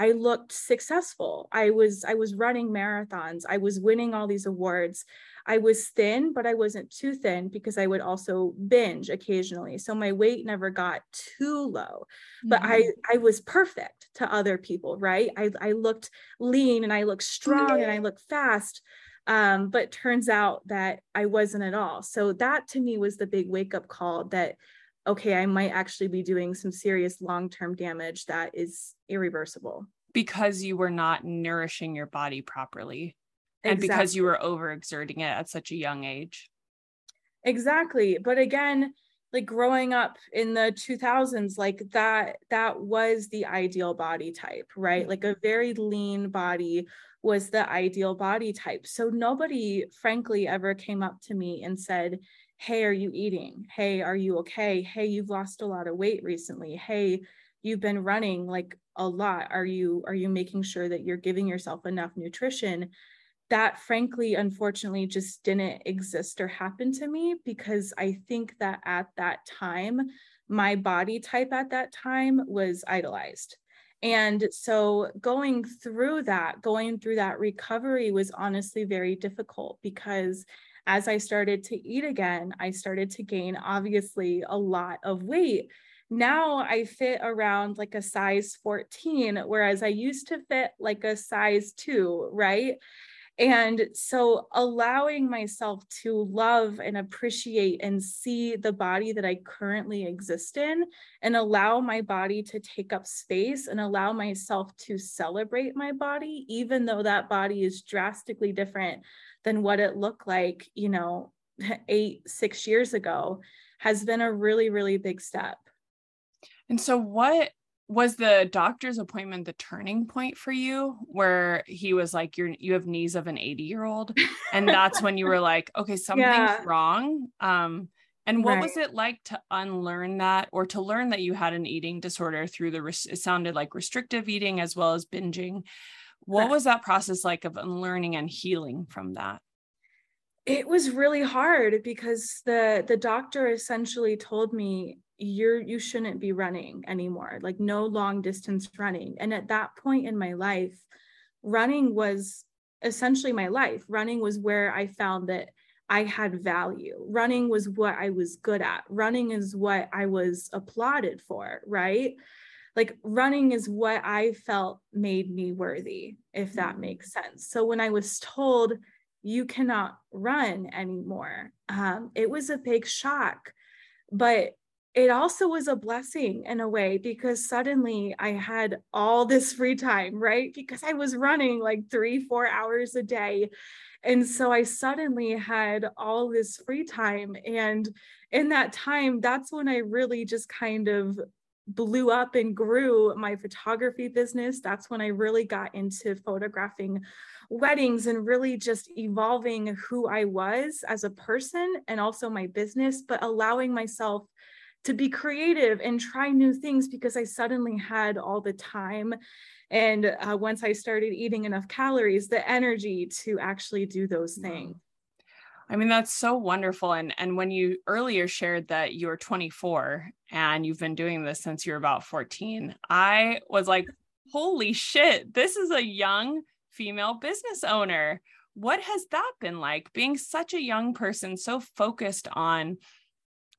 I looked successful. I was I was running marathons. I was winning all these awards. I was thin, but I wasn't too thin because I would also binge occasionally. So my weight never got too low. But mm-hmm. I I was perfect to other people, right? I I looked lean and I looked strong and I looked fast. Um, but turns out that I wasn't at all. So that to me was the big wake up call that, okay, I might actually be doing some serious long term damage that is irreversible. Because you were not nourishing your body properly. And exactly. because you were overexerting it at such a young age. Exactly. But again, like growing up in the 2000s like that that was the ideal body type right? Like a very lean body was the ideal body type. So nobody frankly ever came up to me and said hey are you eating? Hey are you okay? Hey you've lost a lot of weight recently. Hey you've been running like a lot. Are you are you making sure that you're giving yourself enough nutrition that frankly unfortunately just didn't exist or happen to me because i think that at that time my body type at that time was idolized and so going through that going through that recovery was honestly very difficult because as i started to eat again i started to gain obviously a lot of weight now I fit around like a size 14, whereas I used to fit like a size two, right? And so allowing myself to love and appreciate and see the body that I currently exist in and allow my body to take up space and allow myself to celebrate my body, even though that body is drastically different than what it looked like, you know, eight, six years ago, has been a really, really big step. And so, what was the doctor's appointment the turning point for you where he was like you're you have knees of an 80 year old and that's when you were like okay something's yeah. wrong um and what right. was it like to unlearn that or to learn that you had an eating disorder through the it sounded like restrictive eating as well as binging what was that process like of unlearning and healing from that it was really hard because the the doctor essentially told me you're you shouldn't be running anymore like no long distance running. And at that point in my life running was essentially my life. Running was where i found that i had value. Running was what i was good at. Running is what i was applauded for right? Like running is what i felt made me worthy if that mm-hmm. makes sense. So when i was told you cannot run anymore um, it was a big shock. But it also was a blessing in a way because suddenly I had all this free time, right? Because I was running like three, four hours a day. And so I suddenly had all this free time. And in that time, that's when I really just kind of blew up and grew my photography business. That's when I really got into photographing weddings and really just evolving who I was as a person and also my business, but allowing myself to be creative and try new things because I suddenly had all the time. And uh, once I started eating enough calories, the energy to actually do those things. I mean, that's so wonderful. And and when you earlier shared that you're 24 and you've been doing this since you're about 14, I was like, holy shit, this is a young female business owner. What has that been like being such a young person, so focused on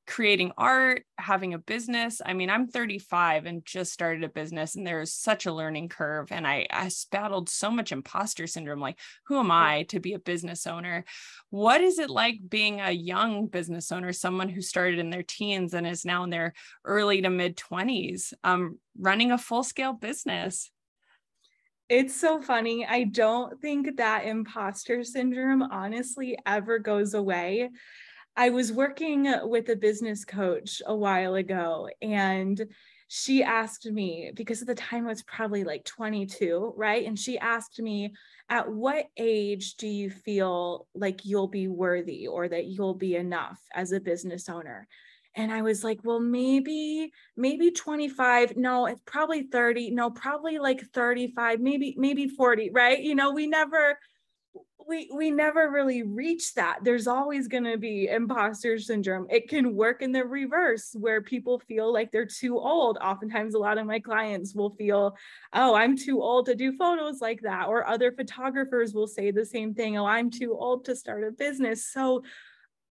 creating art, having a business. I mean, I'm 35 and just started a business, and there's such a learning curve. And I, I battled so much imposter syndrome like, who am I to be a business owner? What is it like being a young business owner, someone who started in their teens and is now in their early to mid 20s, um, running a full scale business? It's so funny. I don't think that imposter syndrome honestly ever goes away. I was working with a business coach a while ago and she asked me because at the time I was probably like 22, right? And she asked me, at what age do you feel like you'll be worthy or that you'll be enough as a business owner? And I was like, well, maybe, maybe 25. No, it's probably 30. No, probably like 35, maybe, maybe 40, right? You know, we never we we never really reach that. There's always going to be imposter syndrome. It can work in the reverse where people feel like they're too old. Oftentimes a lot of my clients will feel oh i'm too old to do photos like that or other photographers will say the same thing oh i'm too old to start a business. So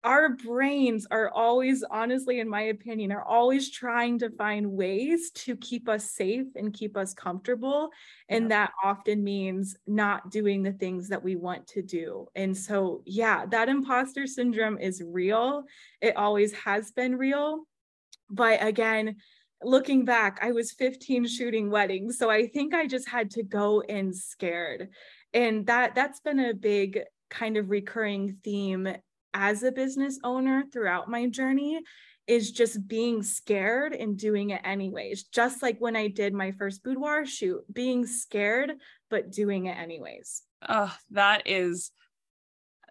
our brains are always, honestly, in my opinion, are always trying to find ways to keep us safe and keep us comfortable. And that often means not doing the things that we want to do. And so, yeah, that imposter syndrome is real. It always has been real. But again, looking back, I was 15 shooting weddings. So I think I just had to go in scared. And that that's been a big kind of recurring theme as a business owner throughout my journey is just being scared and doing it anyways. Just like when I did my first boudoir shoot, being scared, but doing it anyways. Oh, that is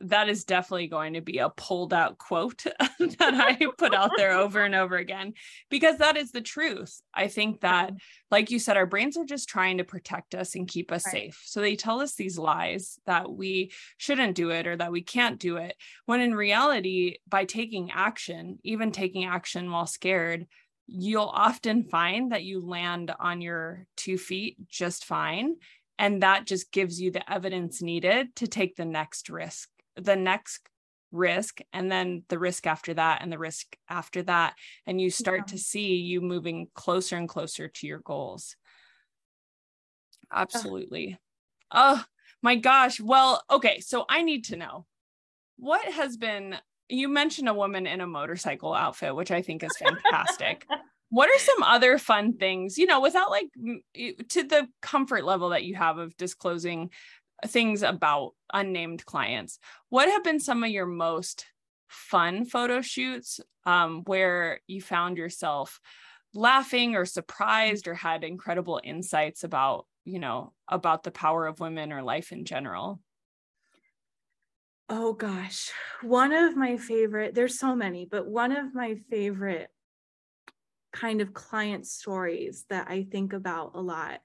that is definitely going to be a pulled out quote that I put out there over and over again because that is the truth. I think that, like you said, our brains are just trying to protect us and keep us right. safe. So they tell us these lies that we shouldn't do it or that we can't do it. When in reality, by taking action, even taking action while scared, you'll often find that you land on your two feet just fine and that just gives you the evidence needed to take the next risk the next risk and then the risk after that and the risk after that. And you start yeah. to see you moving closer and closer to your goals. Absolutely. Oh. oh my gosh. Well okay. So i need to know what has been you mentioned a woman in a motorcycle outfit which i think is fantastic. What are some other fun things you know without like to the comfort level that you have of disclosing things about unnamed clients. What have been some of your most fun photo shoots um, where you found yourself laughing or surprised or had incredible insights about you know about the power of women or life in general? Oh gosh. One of my favorite there's so many but one of my favorite kind of client stories that I think about a lot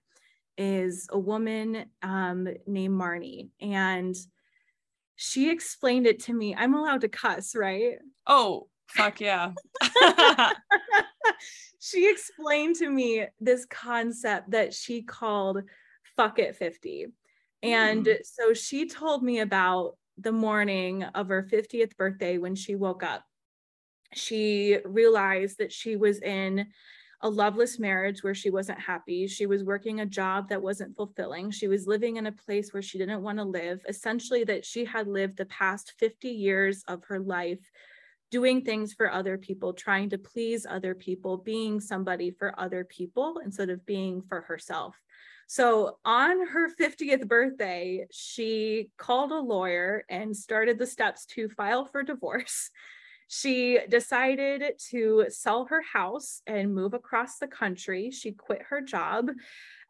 is a woman um, named Marnie. And she explained it to me. I'm allowed to cuss, right? Oh, fuck yeah. she explained to me this concept that she called fuck it 50. And mm. so she told me about the morning of her 50th birthday when she woke up she realized that she was in a loveless marriage where she wasn't happy. She was working a job that wasn't fulfilling. She was living in a place where she didn't want to live. Essentially, that she had lived the past 50 years of her life doing things for other people, trying to please other people, being somebody for other people instead of being for herself. So on her 50th birthday, she called a lawyer and started the steps to file for divorce she decided to sell her house and move across the country. She quit her job.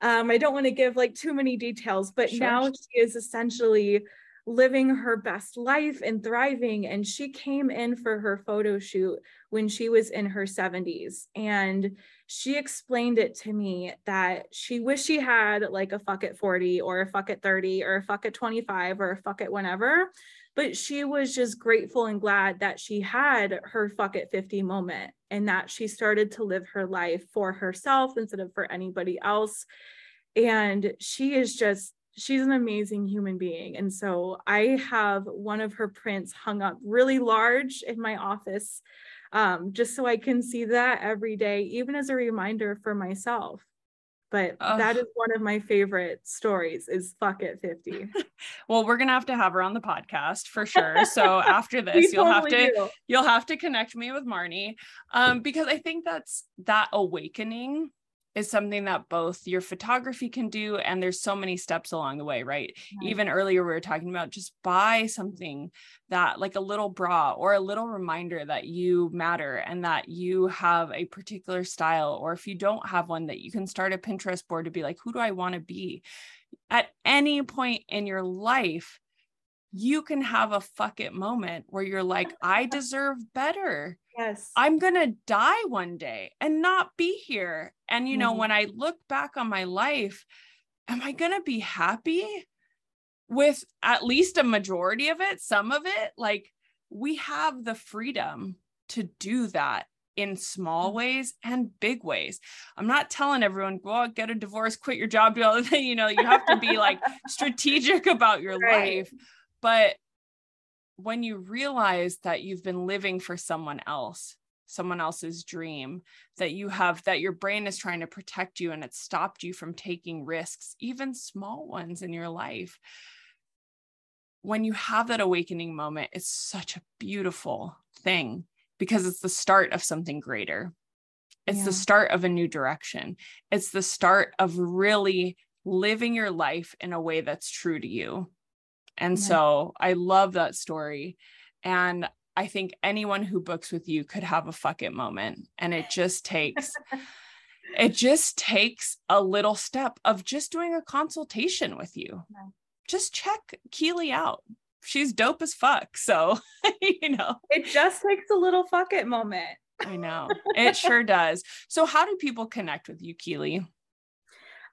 Um, I don't want to give like too many details, but sure. now she is essentially living her best life and thriving. And she came in for her photo shoot when she was in her 70s. And she explained it to me that she wished she had like a fuck at 40 or a fuck at 30 or a fuck at 25 or a fuck at whenever but she was just grateful and glad that she had her fuck it 50 moment and that she started to live her life for herself instead of for anybody else. And she is just she's an amazing human being. And so i have one of her prints hung up really large in my office um, just so i can see that every day even as a reminder for myself but that is one of my favorite stories is fuck it 50 well we're gonna have to have her on the podcast for sure. So after this you'll totally have to do. you'll have to connect me with marnie. Um, because i think that's that awakening is something that both your photography can do and there's so many steps along the way right? Even earlier we were talking about just buy something that like a little bra or a little reminder that you matter and that you have a particular style or if you don't have one that you can start a pinterest board to be like who do i want to be? At any point in your life you can have a fuck it moment where you're like i deserve better Yes. I'm going to die one day and not be here. And, you know, mm-hmm. when I look back on my life, am I going to be happy with at least a majority of it, some of it? Like, we have the freedom to do that in small mm-hmm. ways and big ways. I'm not telling everyone go out, get a divorce, quit your job, do all the thing. You know, you have to be like strategic about your right. life. But when you realize that you've been living for someone else someone else's dream that you have that your brain is trying to protect you and it stopped you from taking risks even small ones in your life when you have that awakening moment it's such a beautiful thing because it's the start of something greater. It's yeah. the start of a new direction. It's the start of really living your life in a way that's true to you and yeah. so I love that story. And I think anyone who books with you could have a fuck it moment. And it just takes it just takes a little step of just doing a consultation with you. Yeah. Just check Keeley out. she's dope as fuck. So, you know, it just takes a little fuck it moment. I know it sure does. So, how do people connect with you, Keeley?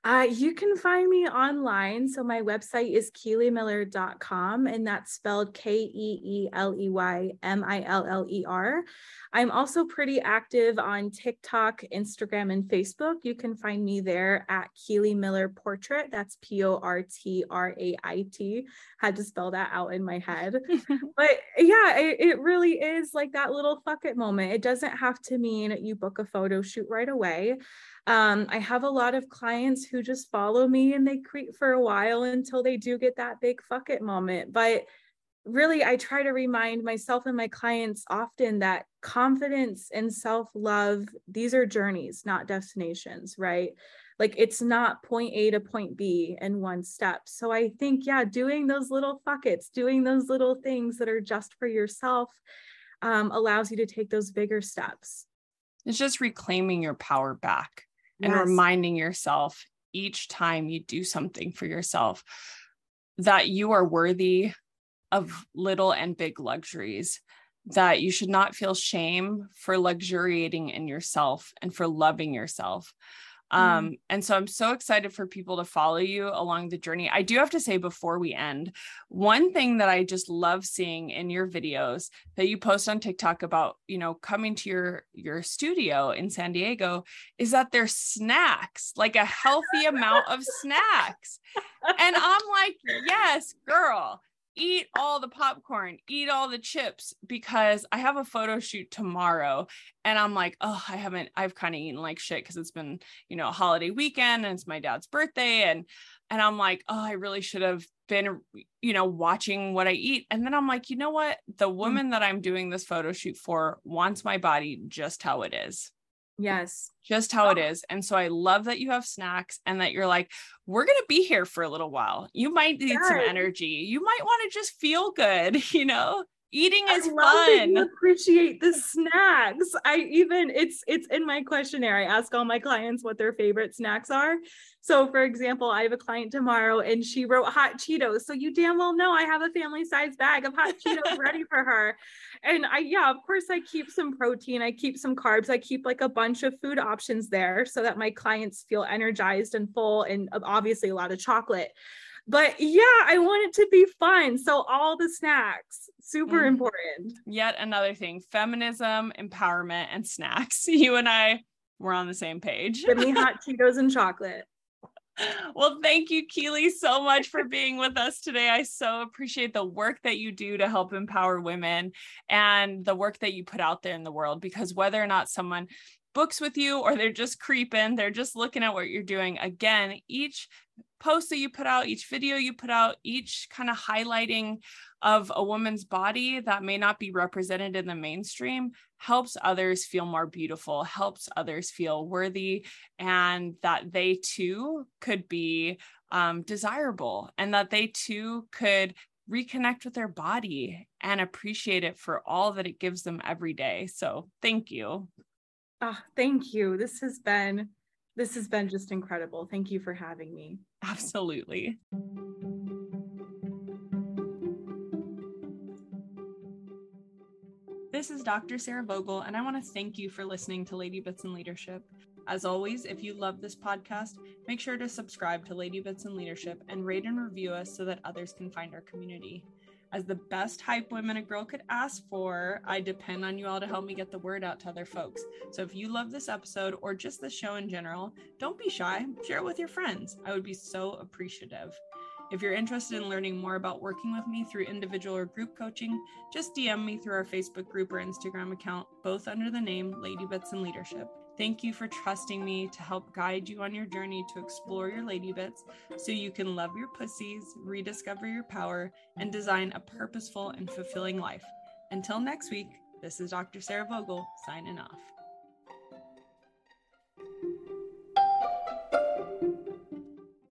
Uh, you can find me online. So my website is keeleymiller.com and that's spelled K E E L E Y M I L L E R. I'm also pretty active on TikTok, Instagram, and Facebook. You can find me there at Keeley Miller Portrait. That's P O R T R A I T. Had to spell that out in my head. but yeah, it, it really is like that little fuck it moment. It doesn't have to mean you book a photo shoot right away. Um, I have a lot of clients who just follow me and they creep for a while until they do get that big fuck it moment. But really, I try to remind myself and my clients often that confidence and self love, these are journeys, not destinations, right? Like it's not point A to point B in one step. So I think, yeah, doing those little buckets, doing those little things that are just for yourself um, allows you to take those bigger steps. It's just reclaiming your power back and yes. reminding yourself each time you do something for yourself that you are worthy of little and big luxuries that you should not feel shame for luxuriating in yourself and for loving yourself Mm. Um, and so I'm so excited for people to follow you along the journey. I do have to say before we end, one thing that I just love seeing in your videos that you post on TikTok about, you know, coming to your your studio in San Diego is that there's snacks, like a healthy amount of snacks. And I'm like, yes, girl, eat all the popcorn, eat all the chips because I have a photo shoot tomorrow. And I'm like, oh, I haven't, I've kind of eaten like shit because it's been, you know, a holiday weekend and it's my dad's birthday. And and I'm like, oh, I really should have been, you know, watching what I eat. And then I'm like, you know what? The hmm. woman that I'm doing this photo shoot for wants my body just how it is. Yes. Just how it oh. is. And so I love that you have snacks and that you're like, we're going to be here for a little while. You might need some energy. You might want to just feel good, you know? Eating is fun. appreciate the snacks. I even it's it's in my questionnaire. I ask all my clients what their favorite snacks are. So for example i have a client tomorrow and she wrote hot cheetos. So you damn well know i have a family size bag of hot cheetos ready for her. And i yeah of course i keep some protein. I keep some carbs. I keep like a bunch of food options there so that my clients feel energized and full and uh, obviously a lot of chocolate but yeah, I want it to be fun. So all the snacks, super mm. important. Yet another thing, feminism, empowerment, and snacks. You and I were on the same page. Give me hot Cheetos and chocolate. Well, thank you, Keeley, so much for being with us today. I so appreciate the work that you do to help empower women and the work that you put out there in the world. Because whether or not someone books with you or they're just creeping, they're just looking at what you're doing. Again, each post that you put out, each video you put out, each kind of highlighting of a woman's body that may not be represented in the mainstream helps others feel more beautiful, helps others feel worthy, and that they too could be um, desirable and that they too could reconnect with their body and appreciate it for all that it gives them every day. So, thank you. Oh, thank you. This has been this has been just incredible. Thank you for having me. Absolutely. This is Dr. Sarah Vogel, and I want to thank you for listening to Ladybits and Leadership. As always, if you love this podcast, make sure to subscribe to Ladybits and Leadership and rate and review us so that others can find our community as the best hype women a girl could ask for, I depend on you all to help me get the word out to other folks. So if you love this episode or just the show in general, don't be shy. Share it with your friends. I would be so appreciative. If you're interested in learning more about working with me through individual or group coaching, just DM me through our Facebook group or Instagram account, both under the name Ladybits and Leadership. Thank you for trusting me to help guide you on your journey to explore your lady bits so you can love your pussies, rediscover your power, and design a purposeful and fulfilling life. Until next week, this is Dr. Sarah Vogel signing off.